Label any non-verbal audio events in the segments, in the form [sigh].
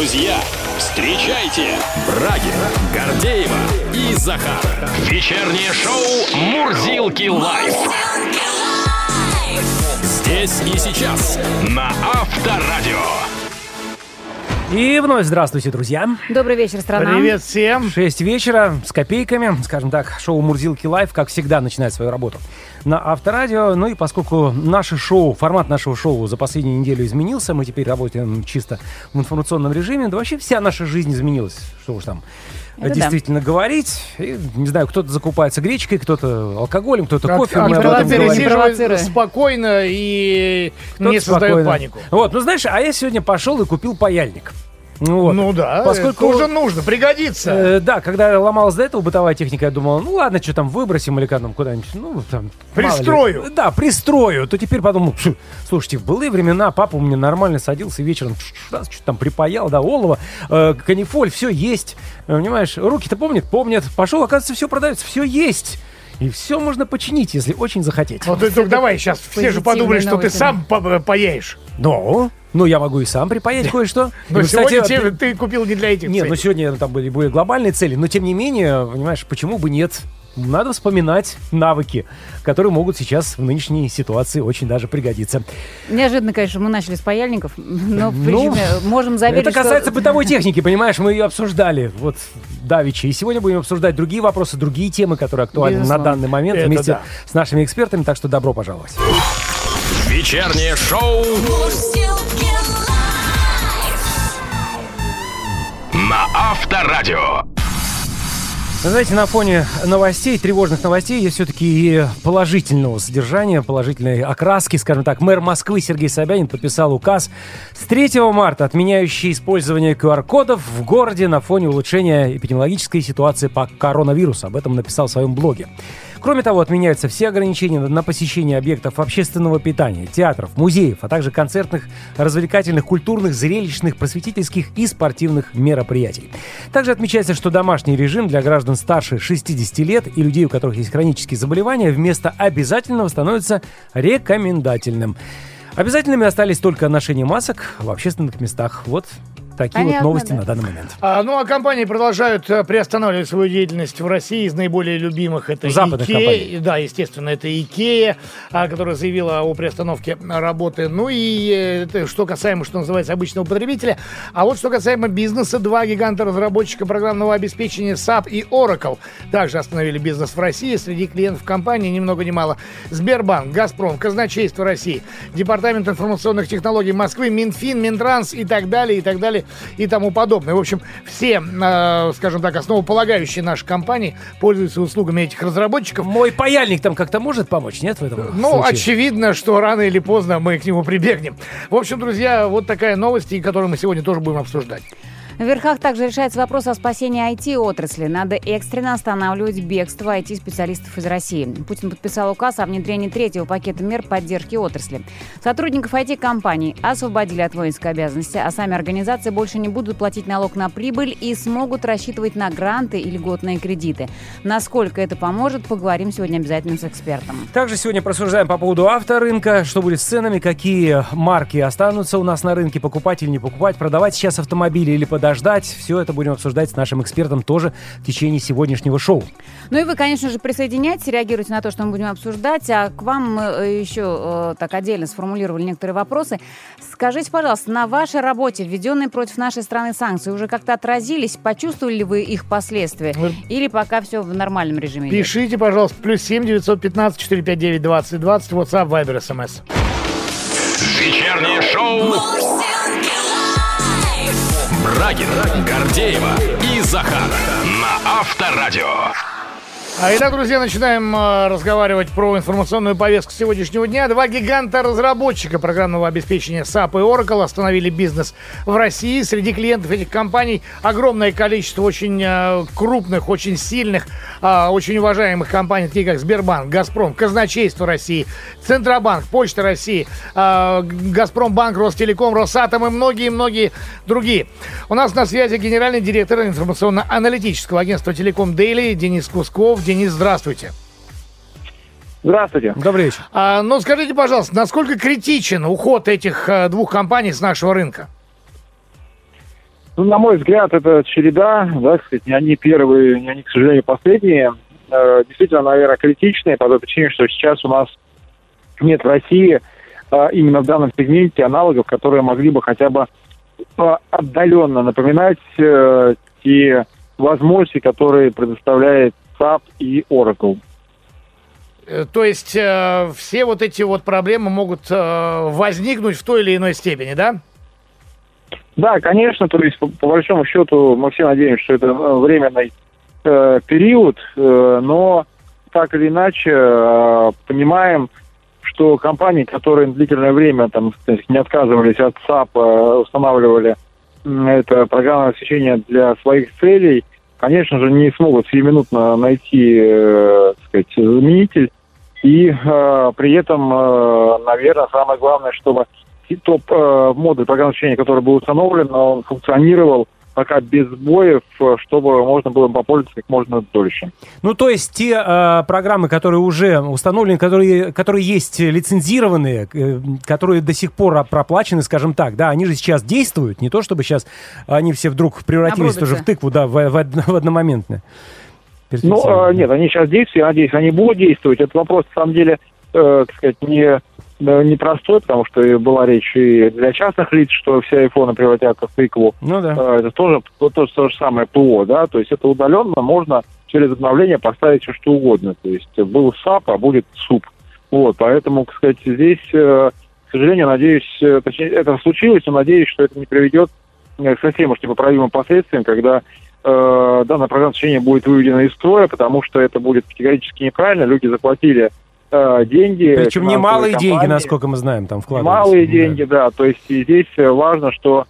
Друзья, встречайте Брагин, Гордеева и Захар. Вечернее шоу «Мурзилки лайф». Здесь и сейчас на Авторадио. И вновь здравствуйте, друзья. Добрый вечер, страна. Привет всем. 6 вечера с копейками, скажем так, шоу «Мурзилки лайф», как всегда, начинает свою работу на Авторадио. Ну и поскольку наше шоу, формат нашего шоу за последнюю неделю изменился, мы теперь работаем чисто в информационном режиме, да вообще вся наша жизнь изменилась. Что уж там Это действительно говорить. И, не знаю, кто-то закупается гречкой, кто-то алкоголем, кто-то Как- кофе. а мы об этом спокойно и Кто-то не создает спокойно. панику. Вот, ну знаешь, а я сегодня пошел и купил паяльник. Ну, вот. Ну да, Поскольку- это уже нужно, пригодится. Э, да, когда ломалась до этого бытовая техника, я думал, ну ладно, что там, выбросим или как там куда-нибудь, ну там... мало ли. Пристрою. Да, пристрою. То теперь подумал, «Пш, [laughs] слушайте, в былые времена папа у меня нормально садился вечером, что-то там припаял, да, олово, э, канифоль, все есть. Э, Понимаешь, руки-то помнят? Помнят. Пошел, оказывается, все продается, все есть. И все можно починить, если очень захотеть. Вот ты только давай сейчас, все же подумали, что ты сам по- паяешь. Ну, ну, я могу и сам припаять кое-что. Но кстати, сегодня ты- тебе- ты купил не для этих Нет, ну целей. сегодня там были более глобальные цели, но тем не менее, понимаешь, почему бы нет? Надо вспоминать навыки, которые могут сейчас в нынешней ситуации очень даже пригодиться. Неожиданно, конечно, мы начали с паяльников, [laughs] но в Ну, принципе, можем заверить, Это касается что... бытовой [laughs] техники, понимаешь, мы ее обсуждали вот давеча. И сегодня будем обсуждать другие вопросы, другие темы, которые актуальны на Безусловно. данный момент Это вместе да. с нашими экспертами, так что добро пожаловать. Вечернее шоу на Авторадио. Знаете, на фоне новостей, тревожных новостей, есть все-таки и положительного содержания, положительной окраски, скажем так. Мэр Москвы Сергей Собянин подписал указ с 3 марта, отменяющий использование QR-кодов в городе на фоне улучшения эпидемиологической ситуации по коронавирусу. Об этом написал в своем блоге. Кроме того, отменяются все ограничения на посещение объектов общественного питания, театров, музеев, а также концертных, развлекательных, культурных, зрелищных, просветительских и спортивных мероприятий. Также отмечается, что домашний режим для граждан старше 60 лет и людей, у которых есть хронические заболевания, вместо обязательного становится рекомендательным. Обязательными остались только ношение масок в общественных местах. Вот такие вот Понятно, новости да. на данный момент. А, ну, а компании продолжают э, приостанавливать свою деятельность в России. Из наиболее любимых это Западных Икея. компаний. Да, естественно, это Икея, а, которая заявила о приостановке работы. Ну и э, это что касаемо, что называется, обычного потребителя. А вот что касаемо бизнеса, два гиганта-разработчика программного обеспечения SAP и Oracle также остановили бизнес в России. Среди клиентов компании ни много ни мало Сбербанк, Газпром, Казначейство России, Департамент информационных технологий Москвы, Минфин, Минтранс и так далее, и так далее, и тому подобное. В общем, все, э, скажем так, основополагающие наши компании пользуются услугами этих разработчиков. Мой паяльник там как-то может помочь, нет, в этом Ну, случае? очевидно, что рано или поздно мы к нему прибегнем. В общем, друзья, вот такая новость, которую мы сегодня тоже будем обсуждать. В верхах также решается вопрос о спасении IT-отрасли. Надо экстренно останавливать бегство IT-специалистов из России. Путин подписал указ о внедрении третьего пакета мер поддержки отрасли. Сотрудников IT-компаний освободили от воинской обязанности, а сами организации больше не будут платить налог на прибыль и смогут рассчитывать на гранты и льготные кредиты. Насколько это поможет, поговорим сегодня обязательно с экспертом. Также сегодня просуждаем по поводу авторынка, что будет с ценами, какие марки останутся у нас на рынке, покупать или не покупать, продавать сейчас автомобили или подождать. Все это будем обсуждать с нашим экспертом тоже в течение сегодняшнего шоу. Ну и вы, конечно же, присоединяйтесь, реагируйте на то, что мы будем обсуждать. А к вам мы э, еще э, так отдельно сформулировали некоторые вопросы. Скажите, пожалуйста, на вашей работе введенные против нашей страны санкции уже как-то отразились? Почувствовали ли вы их последствия? Ну, Или пока все в нормальном режиме? идет? Пишите, пожалуйста, плюс 7 915 459 20 20, WhatsApp, Viber, SMS. Вечернее шоу Брагин, Гордеева и Захар на Авторадио. Итак, друзья, начинаем э, разговаривать про информационную повестку сегодняшнего дня. Два гиганта-разработчика программного обеспечения SAP и Oracle остановили бизнес в России. Среди клиентов этих компаний огромное количество очень э, крупных, очень сильных, э, очень уважаемых компаний, такие как Сбербанк, Газпром, Казначейство России, Центробанк, Почта России, Газпромбанк, Ростелеком, Росатом и многие-многие другие. У нас на связи генеральный директор информационно-аналитического агентства Телеком Дейли Денис Кусков. Денис, здравствуйте. Здравствуйте. Добрый вечер. А, ну, скажите, пожалуйста, насколько критичен уход этих э, двух компаний с нашего рынка? Ну, на мой взгляд, это череда, да, кстати, не они первые, не они, к сожалению, последние. Э, действительно, наверное, критичные по той причине, что сейчас у нас нет в России э, именно в данном сегменте аналогов, которые могли бы хотя бы э, отдаленно напоминать э, те возможности, которые предоставляет SAP и Oracle. Э, То есть э, все вот эти вот проблемы могут э, возникнуть в той или иной степени, да? Да, конечно, то есть по, по большому счету мы все надеемся, что это э, временный э, период, э, но так или иначе э, понимаем, что компании, которые длительное время там не отказывались от SAP, э, устанавливали это программное обеспечение для своих целей, конечно же, не смогут сиюминутно найти, э, так сказать, заменитель. И э, при этом, э, наверное, самое главное, чтобы топ-модуль программного обеспечения, который был установлен, он функционировал пока без сбоев, э, чтобы можно было им попользоваться как можно дольше. Ну, то есть те э, программы, которые уже установлены, которые, которые есть лицензированные, э, которые до сих пор проплачены, скажем так, да, они же сейчас действуют, не то чтобы сейчас они все вдруг превратились Обрубятся. тоже в тыкву, да, в, в, одно- в одномоментное. Ну, э, нет, они сейчас действуют, я надеюсь, они будут действовать. Это вопрос, на самом деле, э, так сказать, не непростой, потому что была речь и для частных лиц, что все айфоны превратятся в тыкву. Ну да. Э, Это тоже то, то, то же самое ПО, да, то есть это удаленно можно через обновление поставить все что угодно. То есть был САП, а будет СУП. Вот, поэтому, так сказать, здесь, э, к сожалению, надеюсь, э, точнее, это случилось, но надеюсь, что это не приведет э, к совсем уж непоправимым последствиям, когда э, данное программное обеспечение будет выведено из строя, потому что это будет категорически неправильно. Люди заплатили э, деньги. Причем немалые деньги, компании. насколько мы знаем, там вкладывались. Малые Да. деньги, да. То есть и здесь э, важно, что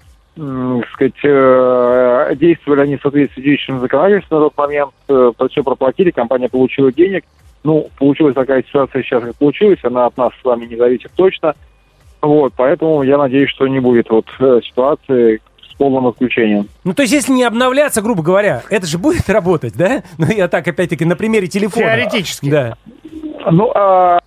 сказать, э, действовали они в соответствии с действующим законодательством на тот момент, э, все проплатили, компания получила денег. Ну, получилась такая ситуация сейчас, как получилась, она от нас с вами не зависит точно. Вот, поэтому я надеюсь, что не будет вот э, ситуации с полным отключением. Ну, то есть, если не обновляться, грубо говоря, это же будет [laughs] работать, да? Ну, я так, опять-таки, на примере телефона. Теоретически. Да. Ну, а,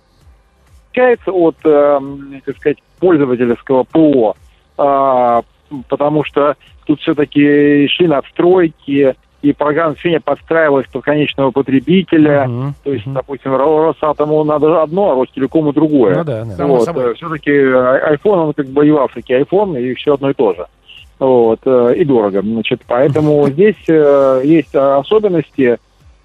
отличается от, эм, так сказать, пользовательского ПО, а, потому что тут все-таки шли надстройки, и программное обеспечение подстраивалось под конечного потребителя. Мгм. То есть, допустим, Ро- Росатому надо одно, а Ростелекому другое. Ну да, да. Вот, собой. все-таки iPhone, он как бы и в Африке iPhone, и все одно и то же. Вот, э, и дорого. Значит, поэтому [laughs] здесь э, есть особенности, э,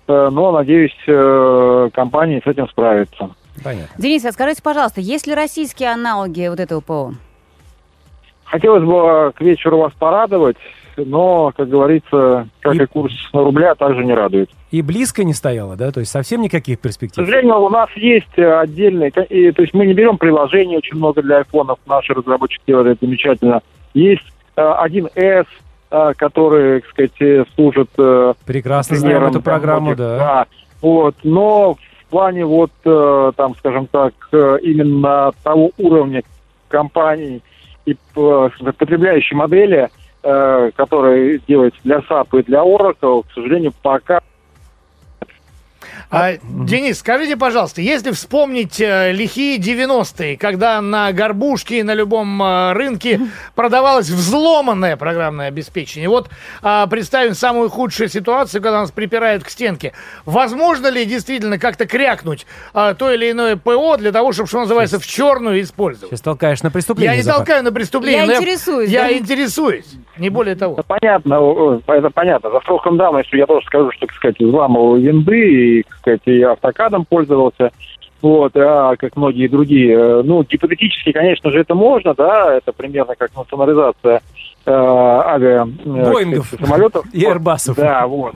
но, надеюсь, э, компании с этим справятся. Понятно. Денис, а скажите, пожалуйста, есть ли российские аналоги вот этого ПО? Хотелось бы э, к вечеру вас порадовать, но, как говорится, как И- и курс рубля, также не радует. И близко не стояло, да? То есть совсем никаких К перспектив? сожалению, у нас есть э, отдельные, и, то есть мы не берем приложений очень много для айфонов, наши разработчики делают это замечательно. Есть э, 1С, э, который, так сказать, э, служит э, Прекрасно знаем эту программу, многих, да. Вот, но в плане вот, э, там, скажем так, именно того уровня компаний и потребляющей модели, которые делаются для SAP и для Oracle, к сожалению, пока А, Денис, скажите, пожалуйста, если вспомнить э, лихие 90-е, когда на горбушке и на любом э, рынке [laughs] продавалось взломанное программное обеспечение, вот а, представим самую худшую ситуацию, когда нас припирают к стенке. Возможно ли действительно как-то крякнуть а, то или иное ПО для того, чтобы, что называется, в черную использовать? Сейчас толкаешь на преступление. Я не Захар. толкаю на преступление. Я но интересуюсь, Я да? интересуюсь, не более того. Это понятно, это понятно. За сроком давности я тоже скажу, что, так сказать, взламывал винды и, сказать, и автокадом пользовался. Вот, а как многие другие. Э, Ну, гипотетически, конечно же, это можно, да, это примерно как национализация э, авиа э, Боингов. сказать, самолетов. [laughs] И Airbus'ов. Да, вот.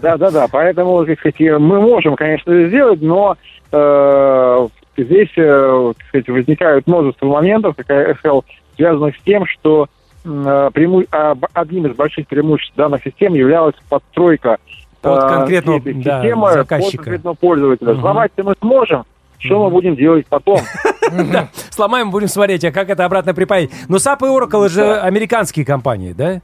Да, да, да. Поэтому, так сказать, мы можем, конечно, сделать, но э, здесь, э, так сказать, возникают множество моментов, как я сказал, связанных с тем, что э, преиму- а, одним из больших преимуществ данных систем являлась подстройка Под э, конкретного, этой да, системы под заказчика. конкретного пользователя. Мгм. Взломать-то мы сможем. Что мы будем делать потом? [laughs] Да, сломаем, будем смотреть, а как это обратно припаять. Но SAP и Oracle же американские компании, да?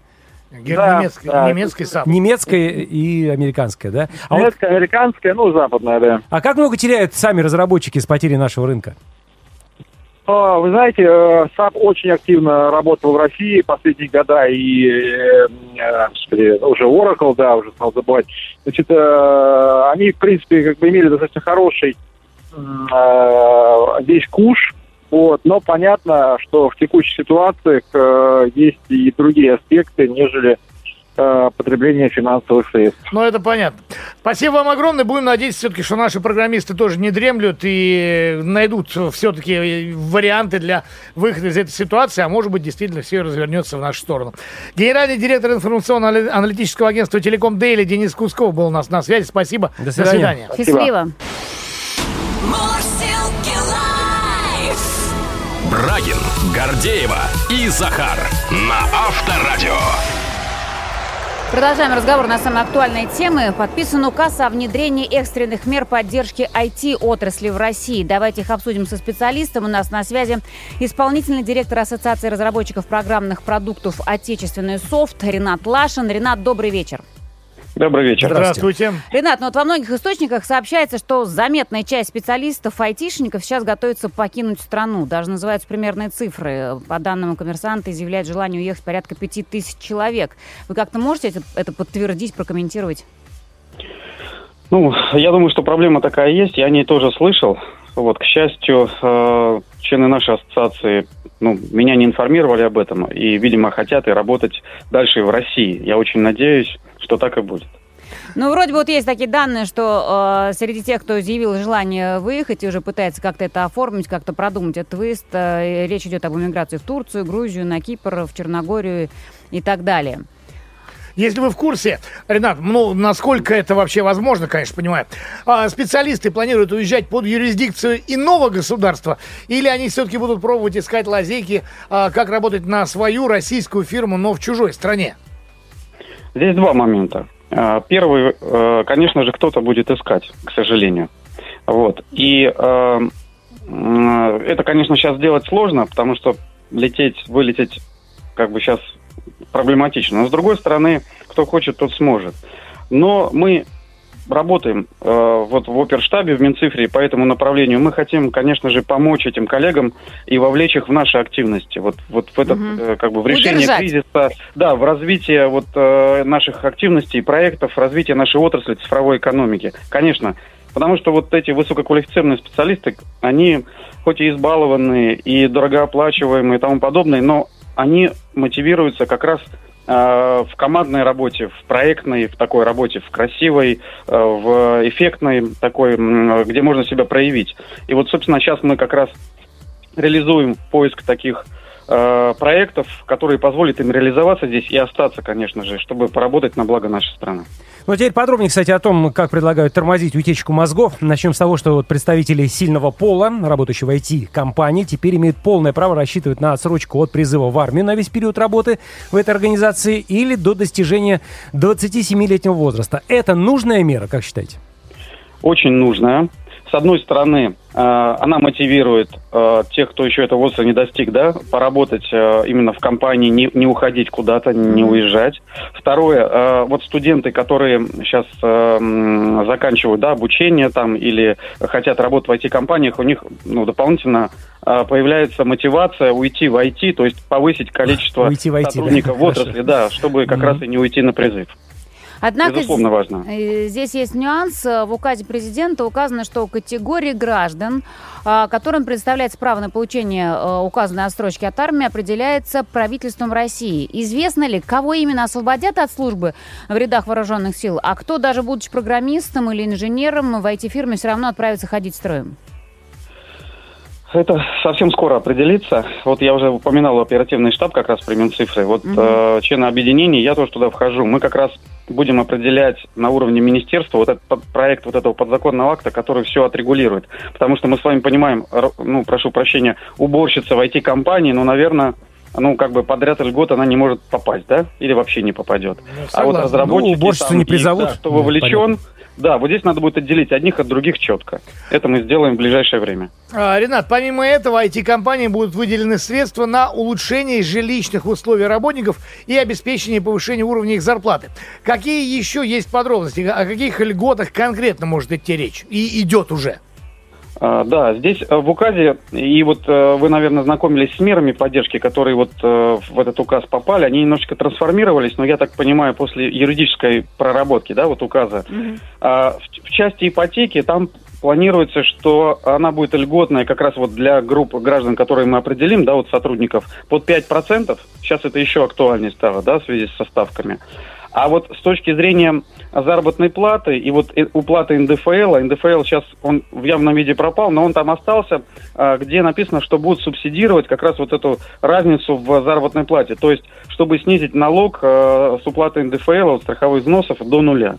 Ге- Да, немецкий SAP. Немецкая и американская, да? А, вот, Немецкая, американская, ну, западная, да. а как много теряют сами разработчики с потери нашего рынка? А, Вы знаете, э, SAP очень активно работал в России последние года, и э, э, уже Oracle, да, уже стал забывать. Значит, э, они, в принципе, как бы имели достаточно хороший э, весь куш, вот, но понятно, что в текущих ситуациях э, есть и другие аспекты, нежели э, потребление финансовых средств. Ну, это понятно. Спасибо вам огромное. Будем надеяться все-таки, что наши программисты тоже не дремлют и найдут все-таки варианты для выхода из этой ситуации, а может быть, действительно все развернется в нашу сторону. Генеральный директор информационно-аналитического агентства «Телеком Дейли» Денис Кусков был у нас на связи. Спасибо. До свидания. Счастливо. Мурзилки лайф. Брагин, Гордеева и Захар на Авторадио. Продолжаем разговор на самые актуальные темы. Подписан указ о внедрении экстренных мер поддержки IT-отрасли в России. Давайте их обсудим со специалистом. У нас на связи исполнительный директор Ассоциации разработчиков программных продуктов «Отечественный софт» Ренат Лашин. Ренат, добрый вечер. Добрый вечер. Здравствуйте. Ренат, ну вот во многих источниках сообщается, что заметная часть специалистов, айтишников сейчас готовится покинуть страну. Даже называются примерные цифры. По данным коммерсанта, изъявляют желание уехать порядка пяти тысяч человек. Вы как-то можете это, это подтвердить, прокомментировать? Ну, я думаю, что проблема такая есть, я о ней тоже слышал. Вот, к счастью, э, члены нашей ассоциации ну, меня не информировали об этом и, видимо, хотят и работать дальше в России. Я очень надеюсь, что так и будет. Ну, вроде бы вот есть такие данные, что э, среди тех, кто изъявил желание выехать и уже пытается как-то это оформить, как-то продумать этот выезд, э, речь идет об эмиграции в Турцию, Грузию, на Кипр, в Черногорию и так далее. Если вы в курсе, Ренат, ну, насколько это вообще возможно, конечно, понимаю, а, специалисты планируют уезжать под юрисдикцию иного государства, или они все-таки будут пробовать искать лазейки, а, как работать на свою российскую фирму, но в чужой стране? Здесь два момента. А, Первый, э, конечно же, кто-то будет искать, к сожалению. Вот. И э, м, это, конечно, сейчас сделать сложно, потому что лететь, вылететь как бы сейчас проблематично. Но, с другой стороны, кто хочет, тот сможет. Но мы работаем э, вот в оперштабе, в Минцифре по этому направлению. Мы хотим, конечно же, помочь этим коллегам и вовлечь их в наши активности. Вот, вот в этот, Мгм. э, как бы в решение Удержать. кризиса, да, в развитие вот э, наших активностей проектов, развитие нашей отрасли цифровой экономики. Конечно, потому что вот эти высококвалифицированные специалисты, они хоть и избалованные, и дорогооплачиваемые и тому подобное, но они мотивируются как раз э, в командной работе, в проектной, в такой работе, в красивой, э, в эффектной такой, где можно себя проявить. И вот, собственно, сейчас мы как раз реализуем поиск таких э, проектов, которые позволят им реализоваться здесь и остаться, конечно же, чтобы поработать на благо нашей страны. Ну, а теперь подробнее, кстати, о том, как предлагают тормозить утечку мозгов. Начнем с того, что вот представители сильного пола, работающие в IT-компании, теперь имеют полное право рассчитывать на отсрочку от призыва в армию на весь период работы в этой организации или до достижения 27-летнего возраста. Это нужная мера, как считаете? очень нужная. С одной стороны, она мотивирует э, тех, кто еще этого возраста не достиг, да, поработать э, именно в компании, не, не уходить куда-то, не уезжать. Второе, э, вот студенты, которые сейчас э, заканчивают да, обучение там или хотят работать в IT-компаниях, у них ну, дополнительно э, появляется мотивация уйти в IT, то есть повысить количество Уйти в IT, да. сотрудников в Хорошо. отрасли, да, чтобы как Мгм. раз и не уйти на призыв. Однако Безусловно, важно. Здесь есть нюанс. В указе президента указано, что категории граждан, а, которым предоставляется право на получение э, указанной отсрочки от армии, определяется правительством России. Известно ли, кого именно освободят от службы в рядах вооруженных сил, а кто, даже будучи программистом или инженером, в IT-фирме все равно отправится ходить строем? Это совсем скоро определится. Вот я уже упоминал оперативный штаб как раз при Минцифре. Вот Мгм. э, члены объединений, я тоже туда вхожу. Мы как раз будем определять на уровне министерства вот этот под- проект вот этого подзаконного акта, который все отрегулирует. Потому что мы с вами понимаем, р- ну, прошу прощения, уборщица в IT-компании, ну, наверное, ну, как бы подряд льгот она не может попасть, да? Или вообще не попадет. а вот согласен. разработчики... Ну, уборщицу там не и, призовут. да, кто Ну, вовлечен, понятно. Да, вот здесь надо будет отделить одних от других четко. Это мы сделаем в ближайшее время. А, Ренат, помимо этого, IT-компании будут выделены средства на улучшение жилищных условий работников и обеспечение повышения уровня их зарплаты. Какие еще есть подробности? О каких льготах конкретно может идти речь? И идет уже? А, Да, здесь э, в указе, и вот э, вы, наверное, знакомились с мерами поддержки, которые вот э, в этот указ попали, они немножечко трансформировались, но я так понимаю, после юридической проработки, да, вот указа. В в части ипотеки там планируется, что она будет льготная как раз вот для групп граждан, которые мы определим, да, вот сотрудников, под 5%. Сейчас это еще актуальнее стало, да, в связи со ставками. А вот с точки зрения заработной платы и вот уплаты НДФЛ, а НДФЛ сейчас он в явном виде пропал, но он там остался, а, где написано, что будут субсидировать как раз вот эту разницу в заработной плате. То есть, чтобы снизить налог э, с уплаты НДФЛ, страховых взносов до нуля.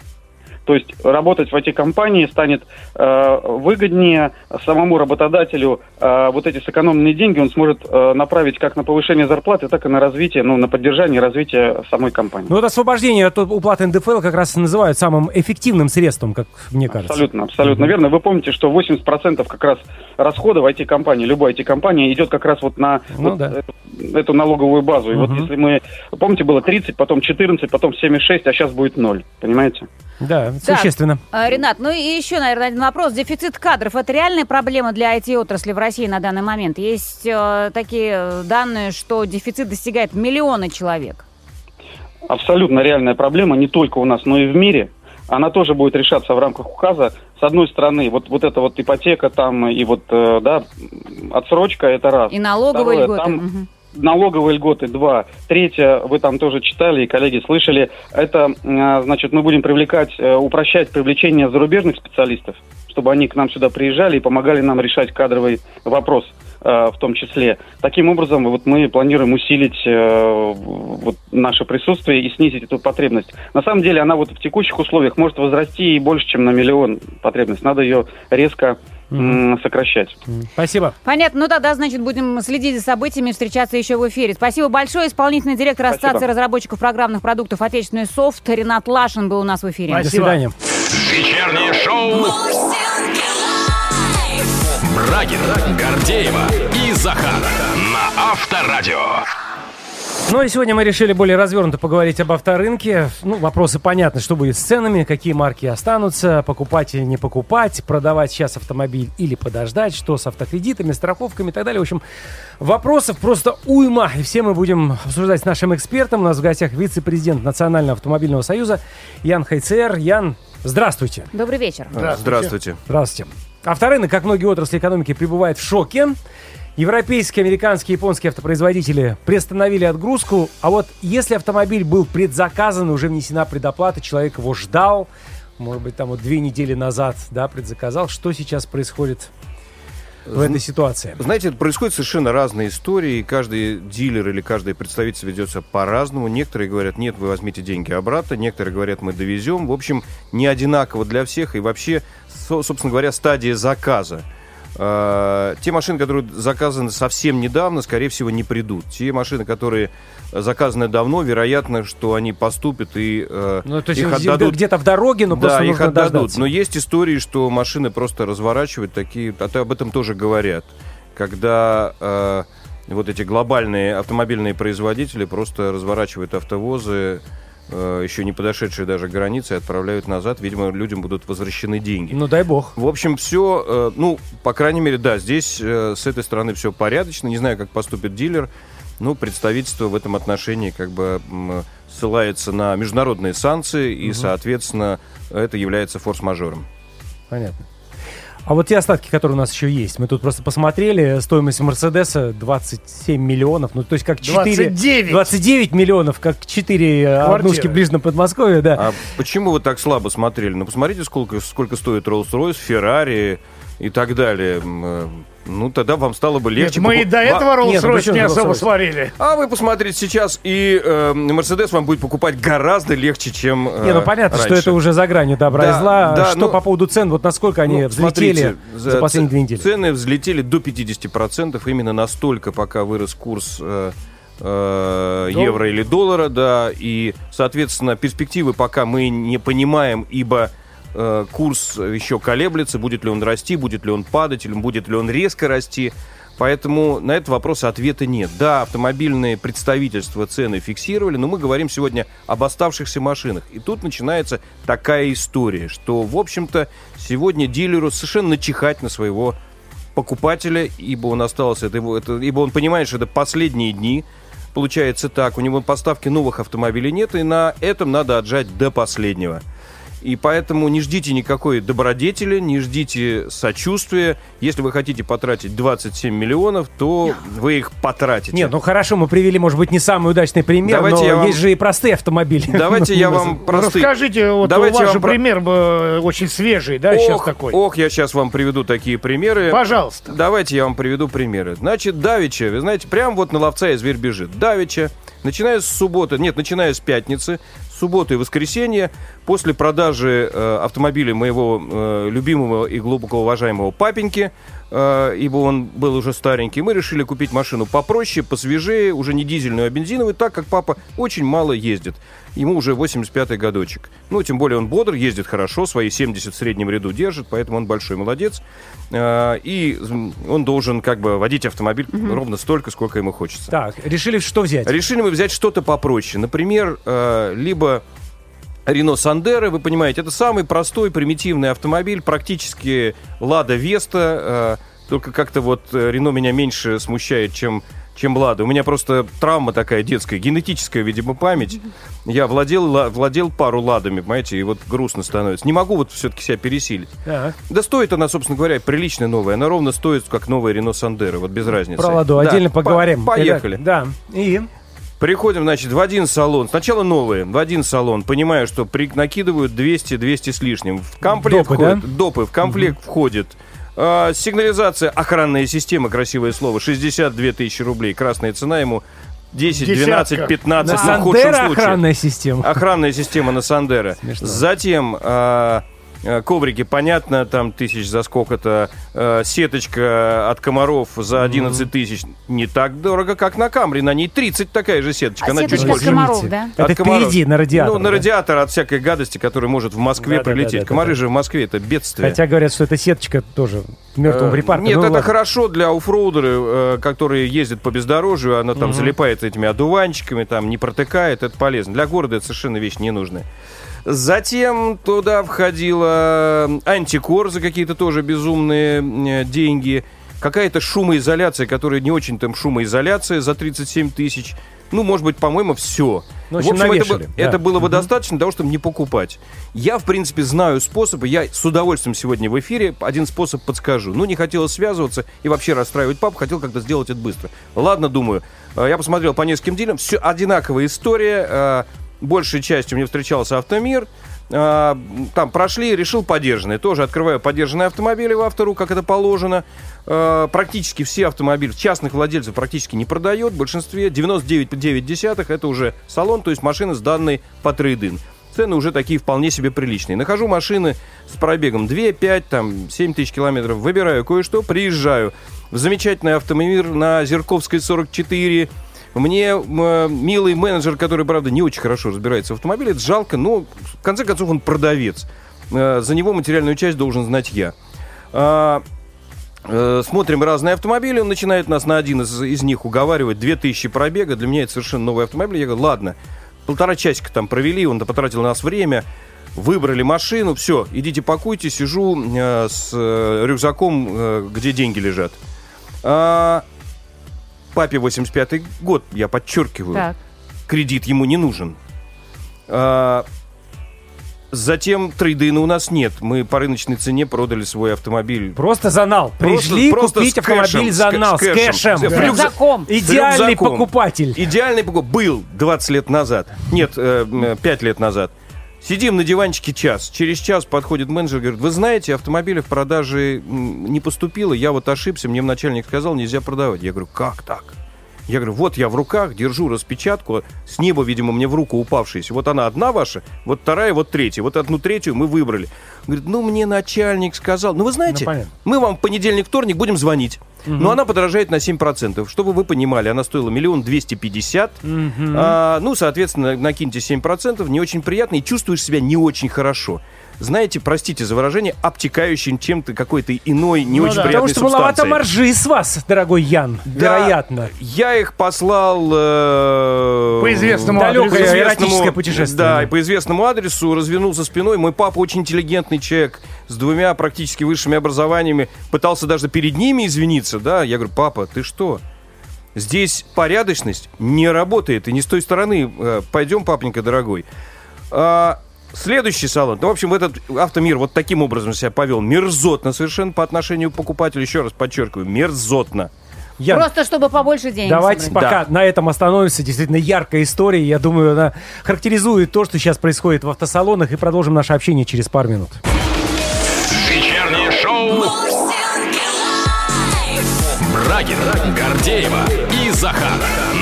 То есть работать в эти компании станет э, выгоднее самому работодателю. Э, вот эти сэкономленные деньги он сможет э, направить как на повышение зарплаты, так и на развитие, ну, на поддержание и развитие самой компании. Ну вот освобождение от уплаты НДФЛ как раз и называют самым эффективным средством, как мне кажется. Абсолютно, абсолютно верно. Вы помните, что 80% как раз расходов IT-компании, любой IT-компании идет как раз вот на Ну вот да. эту, эту налоговую базу. И вот Мгм. если мы, помните, было 30, потом 14, потом 7,6, а сейчас будет 0. Понимаете? Да, Так, существенно. э, Ренат, ну и еще, наверное, один вопрос. Дефицит кадров – это реальная проблема для IT-отрасли в России на данный момент? Есть э, такие э, данные, что дефицит достигает миллиона человек. абсолютно реальная проблема не только у нас, но и в мире. Она тоже будет решаться в рамках указа. С одной стороны, вот, вот эта вот ипотека там и вот, э, да, отсрочка, это раз. И налоговые Второе, льготы. там Мгм. Налоговые льготы, два. Третье, вы там тоже читали, и коллеги слышали, это, э, значит, мы будем привлекать, э, упрощать привлечение зарубежных специалистов, чтобы они к нам сюда приезжали и помогали нам решать кадровый вопрос э, в том числе. Таким образом, вот мы планируем усилить э, вот наше присутствие и снизить эту потребность. На самом деле, она вот в текущих условиях может возрасти и больше, чем на миллион потребность. Надо ее резко сокращать. Спасибо. Понятно. Ну тогда, значит, будем следить за событиями, встречаться еще в эфире. Спасибо большое. Исполнительный директор Спасибо. Ассоциации разработчиков программных продуктов «Отечественный софт» Ренат Лашин был у нас в эфире. До Спасибо. свидания. Вечернее шоу. Брагина, Гордеева и Захара на Авторадио. Ну и сегодня мы решили более развернуто поговорить об авторынке. Ну, вопросы понятны, что будет с ценами, какие марки останутся, покупать или не покупать, продавать сейчас автомобиль или подождать, что с автокредитами, страховками и так далее. В общем, вопросов просто уйма. И все мы будем обсуждать с нашим экспертом. У нас в гостях вице-президент Национального автомобильного союза Ян Хайцер. Ян, здравствуйте. Добрый вечер. Здравствуйте. Здравствуйте. Авторынок, как многие отрасли экономики, пребывает в шоке. Европейские, американские, японские автопроизводители приостановили отгрузку. А вот если автомобиль был предзаказан, уже внесена предоплата, человек его ждал, может быть, там вот две недели назад, да, предзаказал, что сейчас происходит в этой ситуации? Знаете, происходят совершенно разные истории. и Каждый дилер или каждый представитель ведется по-разному. Некоторые говорят, нет, вы возьмите деньги обратно. Некоторые говорят, мы довезем. В общем, не одинаково для всех. И вообще, со- собственно говоря, стадия заказа. Э, Те машины, которые заказаны совсем недавно, скорее всего, не придут. Те машины, которые заказаны давно, вероятно, что они поступят и э, Ну, то есть их отдадут где-то в дороге, но просто да, их нужно отдадут. дождаться. Но есть истории, что машины просто разворачивают такие, а то об этом тоже говорят, когда э, вот эти глобальные автомобильные производители просто разворачивают автовозы, э, еще не подошедшие даже и отправляют назад. Видимо, людям будут возвращены деньги. Ну, дай бог. В общем, все, ну, по крайней мере, да, здесь э, с этой стороны все порядочно. Не знаю, как поступит дилер. Ну, представительство в этом отношении как бы ссылается на международные санкции, и, соответственно, это является форс-мажором. Понятно. А вот те остатки, которые у нас еще есть, мы тут просто посмотрели, стоимость Мерседеса 27 миллионов, ну то есть как 4... 29. 29 миллионов, как 4 Квартиры. однушки в ближнем Подмосковье, да. А почему вы так слабо смотрели? Ну, посмотрите, сколько, сколько стоит Rolls-Royce, Ferrari и так далее. Ну, тогда вам стало бы Нет, легче. мы и покуп- до Ва- этого Нет, ну Rolls-Royce не особо сварили. А вы посмотрите сейчас, и э, Мерседес вам будет покупать гораздо легче, чем э, Не, ну понятно, что раньше. это уже за гранью добра и Да, зла. да, что ну, по поводу цен, вот насколько они Ну, взлетели смотрите, за последние ц- две недели? Цены взлетели до 50%, именно настолько, пока вырос курс э, э, евро или доллара, да, и, соответственно, перспективы пока мы не понимаем, ибо курс еще колеблется, будет ли он расти, будет ли он падать, или будет ли он резко расти. Поэтому на этот вопрос ответа нет. Да, автомобильные представительства цены фиксировали, но мы говорим сегодня об оставшихся машинах. И тут начинается такая история, что, в общем-то, сегодня дилеру совершенно начихать на своего покупателя, ибо он остался, это это, ибо он понимает, что это последние дни, получается так, у него поставки новых автомобилей нет, и на этом надо отжать до последнего. И поэтому не ждите никакой добродетели, не ждите сочувствия. Если вы хотите потратить 27 миллионов, то вы их потратите. Нет, ну хорошо, мы привели, может быть, не самый удачный пример, Давайте но я вам- есть же и простые автомобили. Давайте [laughs] я вам Ну, простые... Расскажите, вот Давайте у вас же вам про- пример э, очень свежий, да, сейчас ох, такой. ох, я сейчас вам приведу такие примеры. Пожалуйста. Давайте я вам приведу примеры. Значит, Давича, вы знаете, прям вот на ловца и зверь бежит. Давича, начиная с субботы, нет, начиная с пятницы, субботы и воскресенья, после продажи э, автомобиля моего э, любимого и глубоко уважаемого папеньки, э, ибо он был уже старенький, мы решили купить машину попроще, посвежее, уже не дизельную, а бензиновую, так как папа очень мало ездит. Ему уже 85-й годочек. Ну, тем более он бодр, ездит хорошо, свои 70 в среднем ряду держит, поэтому он большой молодец. Э, И он должен как бы водить автомобиль ровно столько, сколько ему хочется. Так, решили, что взять? Решили мы взять что-то попроще. Например, э, либо Рено Сандера, вы понимаете, это самый простой, примитивный автомобиль, практически Лада Веста, э, только как-то вот э, Рено меня меньше смущает, чем чем Лада. У меня просто травма такая детская, генетическая, видимо, память. Я владел, ла- владел пару Ладами, понимаете, и вот грустно становится. Не могу вот все-таки себя пересилить. Так. Да стоит она, собственно говоря, прилично новая. Она ровно стоит, как новая Рено Сандера, вот без разницы. Про Ладу Да, отдельно по- поговорим. Поехали. Итак, Да, и... Приходим, значит, в один салон. Сначала новые, в один салон. Понимаю, что при... накидывают 200-200 с лишним. В комплект Допы, входит, допы, в комплект входит а, сигнализация, охранная система, красивое слово, 62 тысячи рублей. Красная цена ему 10, 12, Десятка. 15, На ну, в худшем случае. охранная система. Охранная система на Сандера. Смешно. Затем а, коврики, понятно, там тысяч за сколько-то. А, сеточка от комаров за 11 тысяч. Не так дорого, как на Камри. На ней 30 такая же сеточка. А Она чуть сеточка больше. от комаров, да? Это От комаров. впереди, на радиатор. Ну, на да? радиатор от всякой гадости, которая может в Москве Да-да-да-да-да-да. прилететь. Комары же в Москве это бедствие. Хотя говорят, что эта сеточка тоже в мертвом Э, припарке. Нет, Ну, это ладно. хорошо для оффроудеры, э, которые ездят по бездорожью, она там залипает этими одуванчиками, там не протыкает, это полезно. Для города это совершенно вещь ненужная. Затем туда входила антикор за какие-то тоже безумные э, деньги. Какая-то шумоизоляция, которая не очень там шумоизоляция за 37 тысяч. Ну, может быть, по-моему, все. Ну, в общем, это, навешали, бы- да. это было бы достаточно для того, чтобы не покупать. Я, в принципе, знаю способы. Я с удовольствием сегодня в эфире один способ подскажу. Ну, не хотелось связываться и вообще расстраивать папу. Хотел как-то сделать это быстро. Ладно, думаю. Э, Я посмотрел по нескольким дилям. Все одинаковая история. Большей частью мне встречался автомир. Э, Там прошли, решил подержанный. Тоже открываю подержанные автомобили в автору, как это положено. Э, Практически все автомобили частных владельцев практически не продает. В большинстве 99,9 это уже салон, то есть машина с данной по трейдин. Цены уже такие вполне себе приличные. Нахожу машины с пробегом 2, 5, там, 7 тысяч километров. Выбираю кое-что, приезжаю в замечательный автомобиль на Зерковской 44. Мне милый менеджер, который, правда, не очень хорошо разбирается в автомобиле, это жалко, но в конце концов он продавец. Э, За него материальную часть должен знать я. А, э, Смотрим разные автомобили, он начинает нас на один из, из них уговаривать, 2000 пробега, для меня это совершенно новый автомобиль, я говорю, ладно, полтора часика там провели, он потратил на нас время, выбрали машину, все, идите пакуйте, сижу э, с э, рюкзаком, э, где деньги лежат. А, папе 85-й год, я подчеркиваю, Так. кредит ему не нужен. А, затем трейдина у нас нет. Мы по рыночной цене продали свой автомобиль. Просто за нал. Просто- Пришли просто купить кэшем, автомобиль за с кэ- нал, с кэшем. С Да. рюкзак- Рюкзаком. Идеальный рюкзаком. покупатель. Идеальный покуп был 20 лет назад. Нет, э, 5 лет назад. Сидим на диванчике час. Через час подходит менеджер и говорит, вы знаете, автомобиля в продаже не поступило, я вот ошибся, мне начальник сказал, нельзя продавать. Я говорю, как так? Я говорю, вот я в руках держу распечатку, с неба, видимо, мне в руку упавшаяся. Вот она одна ваша, вот вторая, вот третья. Вот одну третью мы выбрали. Говорит, ну мне начальник сказал. Ну вы знаете, Ну, понятно. мы вам в понедельник, вторник будем звонить. Но она подорожает на 7%. Чтобы вы понимали, она стоила миллион двести пятьдесят. А, ну, соответственно, накиньте 7%, не очень приятно, и чувствуешь себя не очень хорошо. Знаете, простите за выражение, обтекающим чем-то какой-то иной, не Ну очень да. приятной Потому что маловато маржи с вас, дорогой Ян, Да, вероятно. Я их послал... э, По известному Далекое адресу. эротическое путешествие. Да, и по известному адресу развернулся спиной. Мой папа очень интеллигентный человек с двумя практически высшими образованиями. Пытался даже перед ними извиниться, да. Я говорю, папа, ты что? Здесь порядочность не работает, и не с той стороны. Э, Пойдем, папенька дорогой. А, Следующий салон. Ну, в общем, этот автомир вот таким образом себя повел. Мерзотно совершенно по отношению к покупателю. Еще раз подчеркиваю, мерзотно. Ян, Просто чтобы побольше денег Давайте собрать. пока на этом остановимся. Действительно яркая история. Я думаю, она характеризует то, что сейчас происходит в автосалонах. И продолжим наше общение через пару минут. Вечернее шоу. Брагина, Гордеева и Захара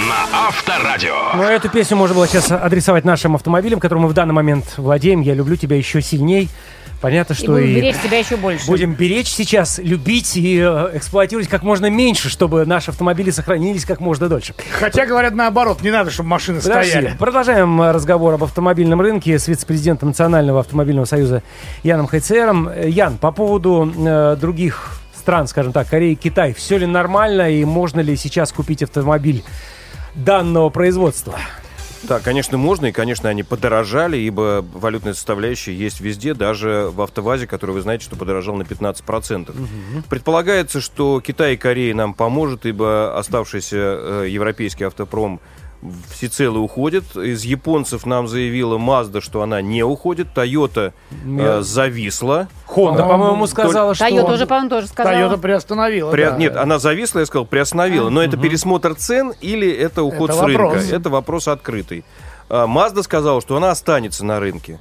на Авторадио. Ну, а эту песню можно было сейчас адресовать нашим автомобилям, которым мы в данный момент владеем. Я люблю тебя еще сильней. Понятно, И что будем и беречь тебя еще больше. будем беречь сейчас, любить и э, эксплуатировать как можно меньше, чтобы наши автомобили сохранились как можно дольше. Хотя говорят наоборот, не надо, чтобы машины Подожди, стояли. Продолжаем разговор об автомобильном рынке с вице-президентом Национального автомобильного союза Яном Хайцером. Ян, по поводу э, других стран, скажем так, Кореи, Китай, все ли нормально и можно ли сейчас купить автомобиль данного производства? Да, конечно, можно, и, конечно, они подорожали, ибо валютная составляющая есть везде, даже в АвтоВАЗе, который, вы знаете, что подорожал на 15%. Предполагается, что Китай и Корея нам поможет, ибо оставшийся э, европейский автопром всецело уходит. Из японцев нам заявила Mazda, что она не уходит. Toyota э, зависла. Honda, По-моему, сказала, что... Тойота уже, по-моему, тоже сказала. Тойота приостановила. При- да. Нет, она зависла, я сказал, приостановила. Но это пересмотр цен или это уход Это с рынка? вопрос. Это вопрос открытый. А, Mazda сказала, что она останется на рынке.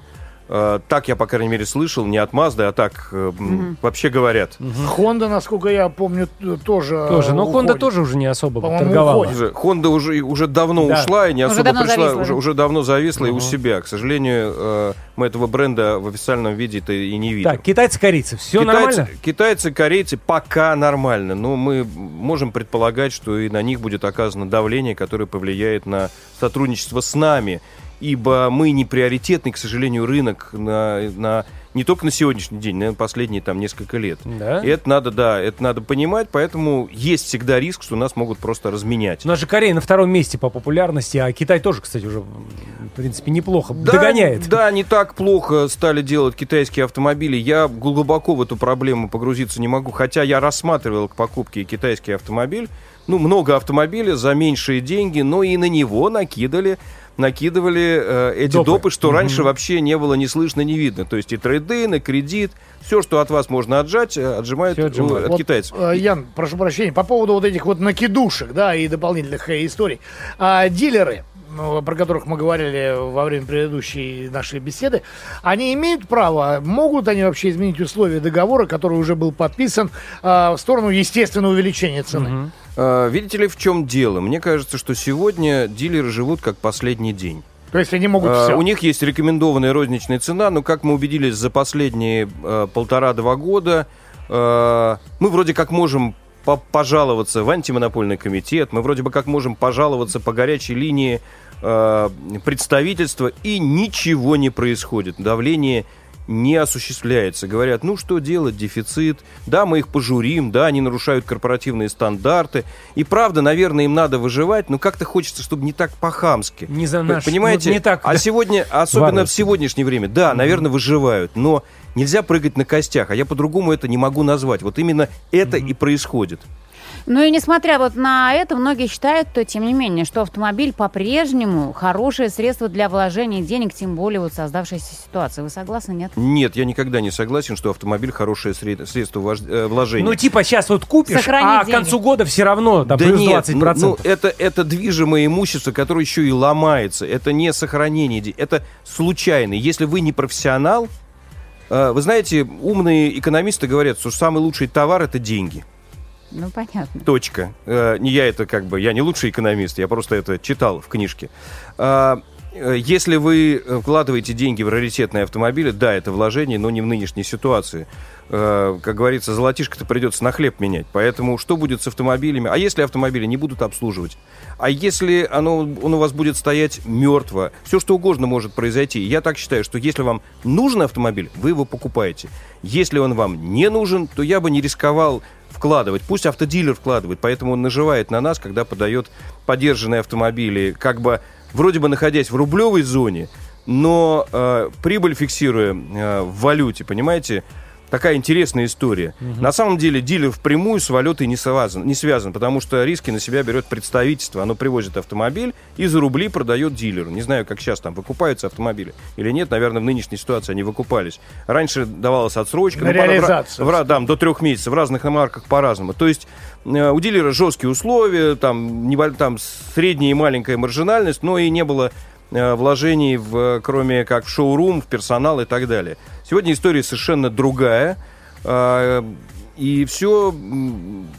А, Так я, по крайней мере, слышал, не от Mazda, а так э, м, вообще говорят. Honda, насколько я помню, тоже Тоже, но уходит. Honda тоже уже не особо По-моему, торговала. уходит. Уже- Honda уже, уже давно Да. ушла и не Уже особо давно пришла, зависла, уже, уже давно зависла и у себя. К сожалению, э, мы этого бренда в официальном виде-то и не видим. Так, китайцы-корейцы, все китайцы, нормально? китайцы, корейцы пока нормально, но мы можем предполагать, что и на них будет оказано давление, которое повлияет на сотрудничество с нами, ибо мы не приоритетный, к сожалению, рынок на, на- не только на сегодняшний день, на последние там несколько лет. Да? И это надо, да, это надо понимать, поэтому есть всегда риск, что нас могут просто разменять. У нас же Корея на втором месте по популярности, а Китай тоже, кстати, уже, в принципе, неплохо Да, догоняет. Да, не так плохо стали делать китайские автомобили. Я глубоко в эту проблему погрузиться не могу, хотя я рассматривал к покупке китайский автомобиль. Ну, много автомобиля за меньшие деньги, но и на него накидали накидывали э, эти Допы. допы, что раньше вообще не было ни слышно, ни видно. То есть и трейдин, и кредит, все, что от вас можно отжать, э, отжимают Всё э, отжимают. от Вот, китайцев. э, Ян, прошу прощения, по поводу вот этих вот накидушек, да, и дополнительных историй. А, дилеры, про которых мы говорили во время предыдущей нашей беседы, они имеют право, могут они вообще изменить условия договора, который уже был подписан, а, в сторону естественного увеличения цены? Э, видите ли, в чем дело? Мне кажется, что сегодня дилеры живут как последний день. То есть они могут Э, все. У них есть рекомендованная розничная цена, но как мы убедились за последние э, полтора-два года, э, мы вроде как можем по- пожаловаться в антимонопольный комитет, мы вроде бы как можем пожаловаться по горячей линии э, представительства, и ничего не происходит. Давление не осуществляется. Говорят, ну что делать, дефицит, да, мы их пожурим, да, они нарушают корпоративные стандарты. И правда, наверное, им надо выживать, но как-то хочется, чтобы не так по-хамски. Не за наш... Понимаете? ну, не так. А да. сегодня, особенно в сегодняшнее время, да, наверное, выживают, но нельзя прыгать на костях, а я по-другому это не могу назвать. Вот именно это и происходит. Ну и несмотря вот на это, многие считают, то, тем не менее, что автомобиль по-прежнему хорошее средство для вложения денег, тем более вот создавшейся ситуации. Вы согласны, нет? Нет, я никогда не согласен, что автомобиль хорошее сред- средство вож- э, вложения. Ну, типа, сейчас вот купишь, Сохранить а к деньги. концу года все равно да, плюс нет, 20%. ну, ну, это, это движимое имущество, которое еще и ломается. Это не сохранение, де- это случайно. Если вы не профессионал, э, вы знаете, умные экономисты говорят, что самый лучший товар это деньги. Ну, понятно. Точка. Э, Не я это как бы, я не лучший экономист, я просто это читал в книжке. А, э, если вы вкладываете деньги в раритетные автомобили, да, это вложение, но не в нынешней ситуации. Э, Как говорится, золотишко-то придется на хлеб менять. Поэтому что будет с автомобилями? А если автомобили не будут обслуживать? А если оно, он у вас будет стоять мертво? Все что угодно может произойти. Я так считаю, что если вам нужен автомобиль, вы его покупаете. Если он вам не нужен, то я бы не рисковал вкладывать. Пусть автодилер вкладывает, поэтому он наживает на нас, когда подает подержанные автомобили, как бы вроде бы находясь в рублевой зоне, но э, прибыль фиксируя э, в валюте, понимаете? Такая интересная история. На самом деле дилер впрямую с валютой не связан, не связан, потому что риски на себя берет представительство. Оно привозит автомобиль и за рубли продает дилеру. Не знаю, как сейчас там выкупаются автомобили или нет. Наверное, в нынешней ситуации они выкупались. Раньше давалась отсрочка. На ну, в реализацию. в ра- да, до трех месяцев. В разных марках по-разному. То есть э, у дилера жесткие условия, там, неваль- там средняя и маленькая маржинальность, но и не было вложений, в, кроме как в шоурум, в персонал и так далее. Сегодня история совершенно другая. И все,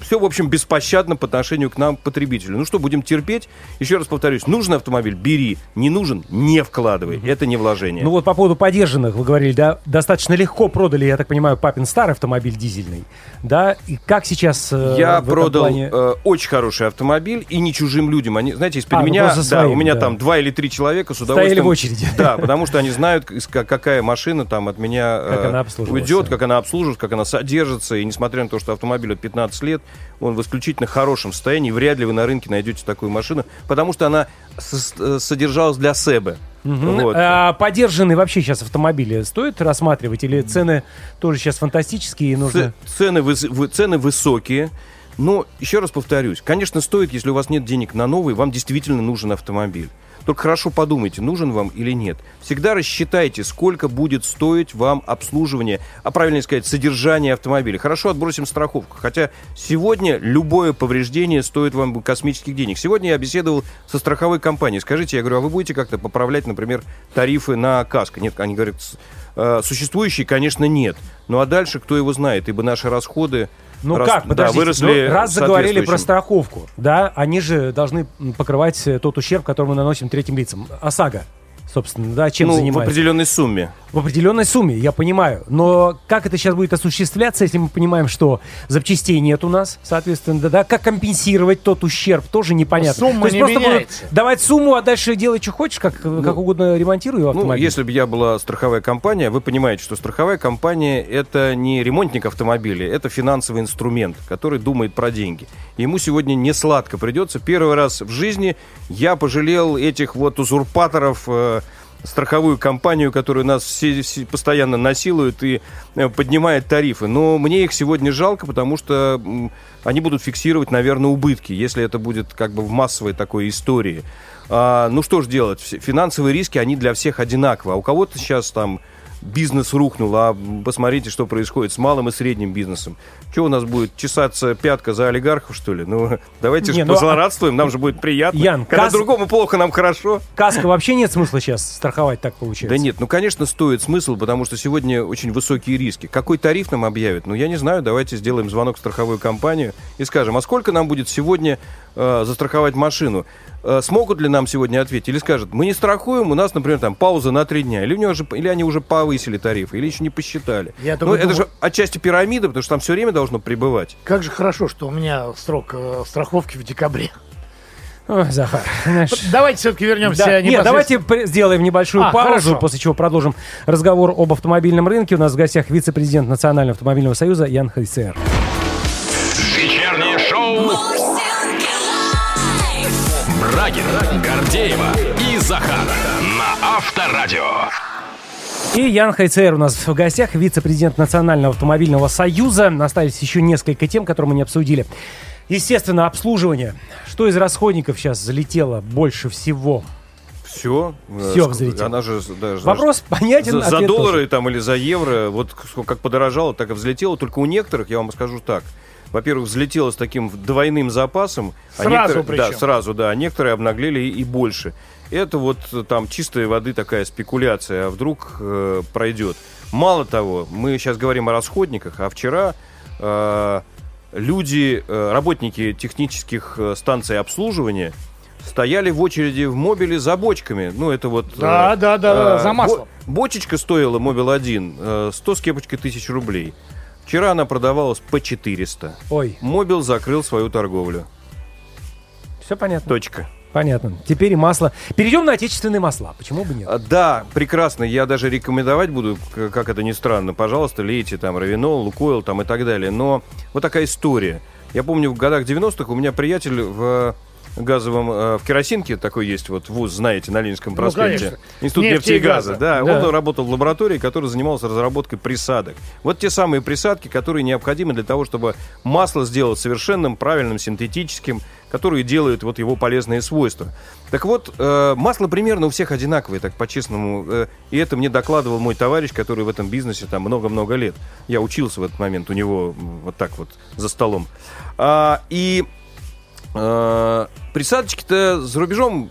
все, в общем, беспощадно по отношению к нам, потребителю. Ну что, будем терпеть? Еще раз повторюсь, нужен автомобиль, бери. Не нужен, не вкладывай. Это не вложение. Ну вот по поводу подержанных, вы говорили, да, достаточно легко продали, я так понимаю, папин старый автомобиль дизельный, да, и как сейчас э, Я продал плане- э, очень хороший автомобиль и не чужим людям. Они, знаете, из-под А, ну меня, да, своим, у меня да. там два или три человека с Стояли удовольствием. в очереди. Да, потому что они знают, какая машина там от меня Как э, обслуживается. уйдет, как она обслуживается, как она содержится. И несмотря на то, что автомобилю 15 лет, он в исключительно хорошем состоянии. Вряд ли вы на рынке найдете такую машину, потому что она э, содержалась для себя. Мгм. Вот. А подержанные вообще сейчас автомобили стоит рассматривать или цены тоже сейчас фантастические нужно... Цены, вы- цены высокие. Но, еще раз повторюсь, конечно, стоит, если у вас нет денег на новый, вам действительно нужен автомобиль. Только хорошо подумайте, нужен вам или нет. Всегда рассчитайте, сколько будет стоить вам обслуживание, а правильно сказать, содержание автомобиля. Хорошо отбросим страховку. Хотя сегодня любое повреждение стоит вам космических денег. Сегодня я беседовал со страховой компанией. Скажите, я говорю, а вы будете как-то поправлять, например, тарифы на каско? Нет, они говорят, «С- э, существующие, конечно, нет. Ну а дальше кто его знает, ибо наши расходы Ну рас- как, да, подождите, выросли ну, раз заговорили про страховку, да, они же должны покрывать э, тот ущерб, который мы наносим третьим лицам. ОСАГО, собственно, да, чем ну, в занимается? определенной сумме. В определенной сумме, я понимаю. Но как это сейчас будет осуществляться, если мы понимаем, что запчастей нет у нас, соответственно, да, да? Как компенсировать тот ущерб, тоже непонятно. Сумма То есть не просто будут меняется. давать сумму, а дальше делай, что хочешь, как, как угодно ремонтируй Ну, автомобиль. если бы я была страховая компания, вы понимаете, что страховая компания это не ремонтник автомобиля, это финансовый инструмент, который думает про деньги. Ему сегодня не сладко придется. Первый раз в жизни я пожалел этих вот узурпаторов э, страховую компанию, которая нас все, все постоянно насилует и э, поднимает тарифы. Но мне их сегодня жалко, потому что они будут фиксировать, наверное, убытки, если это будет как бы в массовой такой истории. А, ну что ж делать? Финансовые риски, они для всех одинаковы. А у кого-то сейчас там бизнес рухнул, а посмотрите, что происходит с малым и средним бизнесом. Что у нас будет? Чесаться пятка за олигархов, что ли? Ну, [laughs] давайте Не, же ну, а- позлорадствуем, нам же будет приятно. Ян, Когда касс- другому плохо, нам хорошо. Каска вообще нет смысла сейчас страховать, так получается. Да нет, ну, конечно, стоит смысл, потому что сегодня очень высокие риски. Какой тариф нам объявят? Ну, я не знаю, давайте сделаем звонок в страховую компанию и скажем, а сколько нам будет сегодня э, застраховать машину? Э, смогут ли нам сегодня ответить? Или скажут, мы не страхуем, у нас, например, там пауза на три дня. Или, у него же, или они уже повысили тарифы, или еще не посчитали. Я ну, это думаю- же отчасти пирамида, потому что там все время должно прибывать. Как же хорошо, что у меня срок э, страховки в декабре. Ой, Захар, знаешь... Давайте все-таки вернемся Да, Нет, непосредственно- давайте при- сделаем небольшую А, паузу, хорошо. после чего продолжим разговор об автомобильном рынке. У нас в гостях вице-президент Национального автомобильного союза Ян Хайцер. Брагин, Гордеева и Захар на Авторадио. И Ян Хайцер у нас в гостях, вице-президент Национального автомобильного союза. Остались еще несколько тем, которые мы не обсудили. Естественно, обслуживание. Что из расходников сейчас залетело больше всего? Все. Всё взлетело. Она же даже Вопрос понятен, за, за доллары тоже. там или за евро, вот как подорожало, так и взлетело. Только у некоторых, я вам скажу так, во-первых, взлетело с таким двойным запасом. а Сразу некоторые- причем. Да, сразу, да. А некоторые обнаглели и, больше. Это вот э, там чистой воды такая спекуляция, а вдруг э, пройдет. Мало того, мы сейчас говорим о расходниках, а вчера э, люди, э, работники технических э, станций обслуживания стояли в очереди в мобиле за бочками. Ну, это вот... Да, э, да, да, э, за маслом. бо- бочечка стоила Мобил 1 э, 100 с кепочкой тысяч рублей. Вчера она продавалась по 400. Ой, Мобил закрыл свою торговлю. все понятно. Точка. Понятно. Теперь и масло. Перейдем на отечественные масла. Почему бы нет? А, Да, прекрасно. Я даже рекомендовать буду, как это ни странно. Пожалуйста, лейте там Равинол, Лукойл там и так далее. Но вот такая история. Я помню, в годах 90-х у меня приятель в газовом, э, в керосинке такой есть вот вуз, знаете, на Ленинском Ну, проспекте. конечно. Институт Нефти нефти и газа. газа. Да, Да. он работал в лаборатории, которая занималась разработкой присадок. Вот те самые присадки, которые необходимы для того, чтобы масло сделать совершенным, правильным, синтетическим, которые делают вот его полезные свойства. Так вот, э, масло примерно у всех одинаковое, так по-честному. э, и это мне докладывал мой товарищ, который в этом бизнесе там много-много лет. Я учился в этот момент у него вот так вот за столом. А, и присадочки-то за рубежом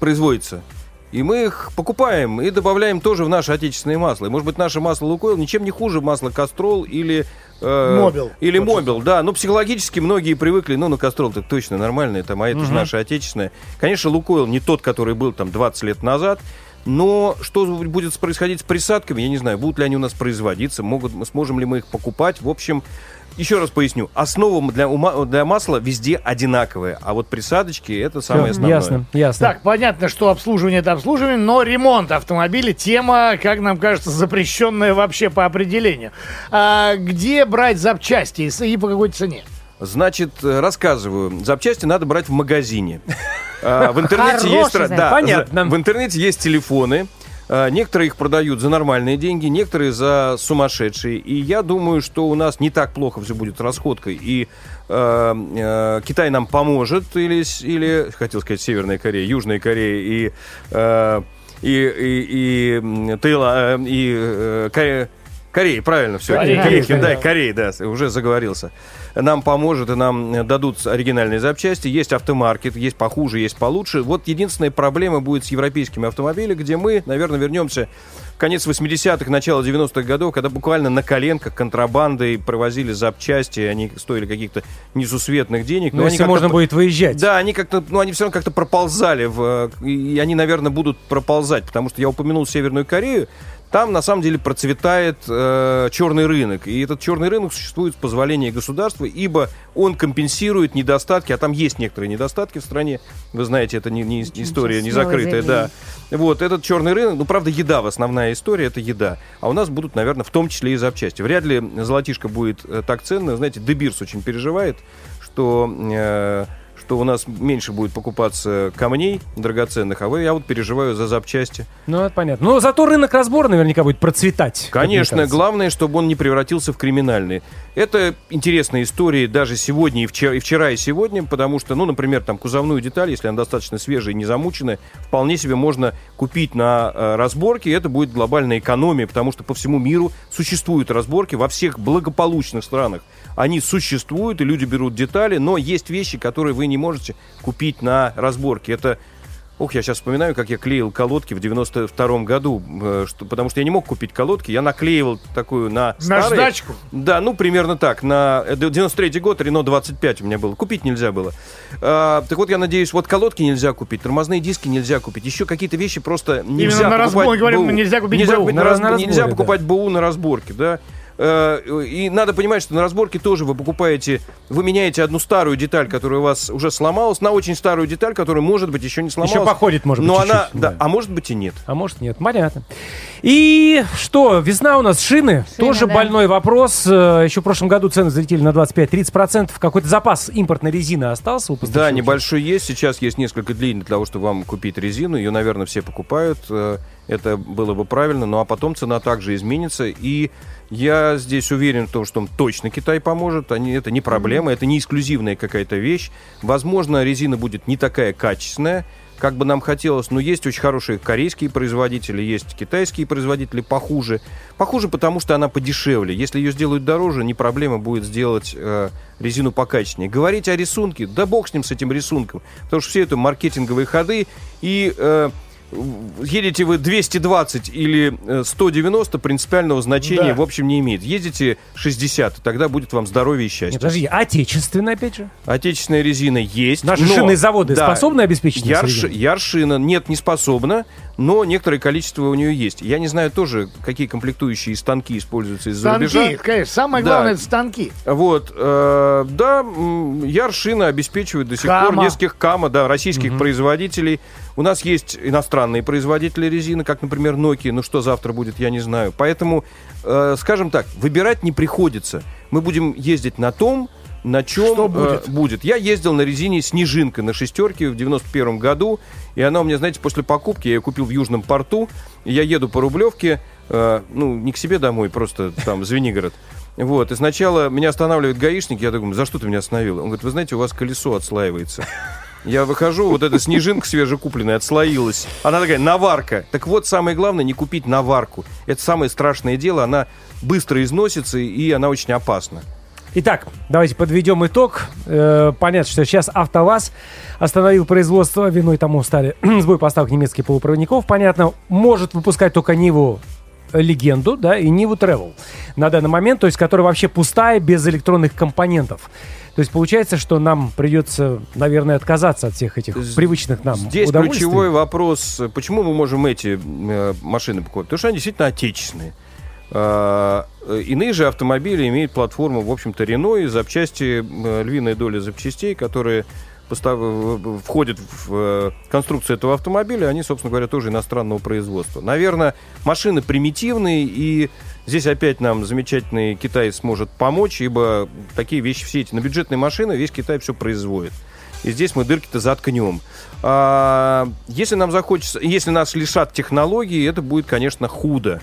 производятся. И мы их покупаем и добавляем тоже в наше отечественное масло. И, может быть, наше масло Лукойл ничем не хуже масла Кастрол или... э, Мобил. Или Мобил, да. Но психологически многие привыкли, ну, на Кастрол так точно нормальный, там, а это же наше отечественное. Конечно, Лукойл не тот, который был там 20 лет назад, но что будет происходить с присадками, я не знаю, будут ли они у нас производиться, могут, мы- сможем ли мы их покупать. В общем, еще раз поясню, основа для, ума- для масла везде одинаковая, а вот присадочки это самое основное. ясно, ясно. Так, понятно, что обслуживание это обслуживание, но ремонт автомобиля тема, как нам кажется, запрещенная вообще по определению. А где брать запчасти и по какой цене? Значит, рассказываю. Запчасти надо брать в магазине. А, В интернете есть... да, Понятно. В интернете есть телефоны. А, Некоторые их продают за нормальные деньги, некоторые за сумасшедшие. И я думаю, что у нас не так плохо все будет расходкой. И э, э, Китай нам поможет, или, или, хотел сказать, Северная Корея, Южная Корея и, э, и, и, и, м, Таила- э, и Корея. Корея, правильно, все. Корея, Корея, конечно, да. Корея, да, уже заговорился. Нам поможет и нам дадут оригинальные запчасти. Есть автомаркет, есть похуже, есть получше. Вот единственная проблема будет с европейскими автомобилями, где мы, наверное, вернемся в конец 80-х, начало 90-х годов, когда буквально на коленках контрабандой провозили запчасти, они стоили каких-то несусветных денег. Ну, но они если можно будет выезжать. да, они как-то, ну, они все равно как-то проползали, в, э, и они, наверное, будут проползать, потому что я упомянул Северную Корею, там, на самом деле, процветает э, черный рынок. И этот черный рынок существует с позволения государства, ибо он компенсирует недостатки, а там есть некоторые недостатки в стране. Вы знаете, это не, не история не закрытая, да. Вот, этот черный рынок, ну, правда, еда, в основная история, это еда. А у нас будут, наверное, в том числе и запчасти. Вряд ли золотишко будет э, так ценно. Знаете, Дебирс очень переживает, что, э, что у нас меньше будет покупаться камней драгоценных, а вы, я вот переживаю за запчасти. Ну, это понятно. Но зато рынок разбора наверняка будет процветать. Конечно, главное, чтобы он не превратился в криминальный. Это интересная история даже сегодня и вчера, и вчера, и сегодня, потому что, ну, например, там кузовную деталь, если она достаточно свежая и не замученная, вполне себе можно купить на э, разборке, и это будет глобальная экономия, потому что по всему миру существуют разборки во всех благополучных странах. Они существуют, и люди берут детали, но есть вещи, которые вы не можете купить на разборке. Это Ух, я сейчас вспоминаю, как я клеил колодки в 92 году, э, что, потому что я не мог купить колодки, я наклеивал такую на старые... Наждачку? Да, ну, примерно так. На э, 93 год, Рено 25 у меня было. Купить нельзя было. А, так вот, я надеюсь, вот колодки нельзя купить, тормозные диски нельзя купить. Еще какие-то вещи просто нельзя на покупать разборке, говорим, БУ. нельзя купить нельзя БУ. купить На на раз- разб- на разборе, Нельзя да. покупать БУ на разборке, да. Э, И надо понимать, что на разборке тоже вы покупаете, вы меняете одну старую деталь, которая у вас уже сломалась, на очень старую деталь, которая, может быть, еще не сломалась. Еще походит, может быть, Но она, чуть-чуть, да, да. а может быть и нет. А может нет, понятно. И что, весна у нас, шины, тоже да. больной вопрос. Э, Еще в прошлом году цены залетели на 25-30%. Какой-то запас импортной резины остался у Да, небольшой есть. Сейчас есть несколько дней для того, чтобы вам купить резину. Ее, наверное, все покупают. Э, Это было бы правильно. Ну а потом цена также изменится. И я здесь уверен в том, что точно Китай поможет. Они, это не проблема, это не эксклюзивная какая-то вещь. Возможно, резина будет не такая качественная, как бы нам хотелось, но есть очень хорошие корейские производители, есть китайские производители похуже. Похуже, потому что она подешевле. Если ее сделают дороже, не проблема будет сделать э, резину покачественнее. Говорить о рисунке, да бог с ним, с этим рисунком. Потому что все это маркетинговые ходы. И э, едете вы 220 или э, 190, принципиального значения Да. в общем не имеет. Ездите 60, тогда будет вам здоровье и счастье. Нет, подожди, отечественная, опять же? Отечественная резина есть. Наши но- шинные заводы Да, способны обеспечить резиной? Яршина нет, не способна, но некоторое количество у нее есть. Я не знаю тоже, какие комплектующие станки используются из-за Станки, рубежа. конечно. Самое Да. главное, это станки. Вот, э, да, Яршина обеспечивает до сих пор Кама. нескольких Кама, да, российских производителей. У нас есть иностранные производители резины, как, например, Nokia. Ну что завтра будет, я не знаю. Поэтому, э, скажем так, выбирать не приходится. Мы будем ездить на том, на чем Что будет? будет. Я ездил на резине Снежинка на шестерке в 91 году, и она у меня, знаете, после покупки, я ее купил в Южном порту, я еду по Рублевке, э, ну, не к себе домой, просто там, Звенигород. Вот, и сначала меня останавливает гаишник, я думаю, за что ты меня остановил? Он говорит, вы знаете, у вас колесо отслаивается. Я выхожу, вот эта снежинка свежекупленная отслоилась. Она такая, наварка. Так вот, самое главное, не купить наварку. Это самое страшное дело, она быстро износится, и она очень опасна. Итак, давайте подведем итог. Э, понятно, что сейчас АвтоВАЗ остановил производство, виной тому стали [clears throat] сбой поставок немецких полупроводников. Понятно, может выпускать только Ниву легенду, да, и Ниву Travel на данный момент, то есть которая вообще пустая, без электронных компонентов. То есть получается, что нам придется, наверное, отказаться от всех этих привычных нам Здесь ключевой вопрос, э, почему мы можем эти э, машины покупать? Потому что они действительно отечественные. Э, Иные же автомобили имеют платформу, в общем-то, Рено и запчасти, э, львиная доля запчастей, которые постав- входят в э, конструкцию этого автомобиля, они, собственно говоря, тоже иностранного производства. Наверное, машины примитивные, и здесь опять нам замечательный Китай сможет помочь, ибо такие вещи, все эти на бюджетные машины, весь Китай все производит. И здесь мы дырки-то заткнем. А, если нам захочется, если нас лишат технологий, это будет, конечно, худо.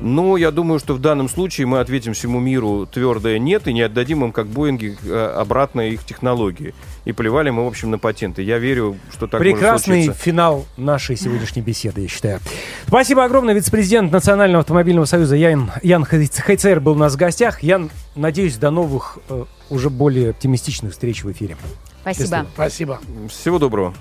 Но я думаю, что в данном случае мы ответим всему миру твердое нет и не отдадим им, как Боинги, э, обратно их технологии. И плевали мы, в общем, на патенты. Я верю, что так Прекрасный финал нашей сегодняшней беседы, я считаю. Спасибо огромное. Вице-президент Национального автомобильного союза Ян, Ян Хайцер был у нас в гостях. Ян, надеюсь, до новых, э, уже более оптимистичных встреч в эфире. Спасибо. Спасибо. Всего доброго.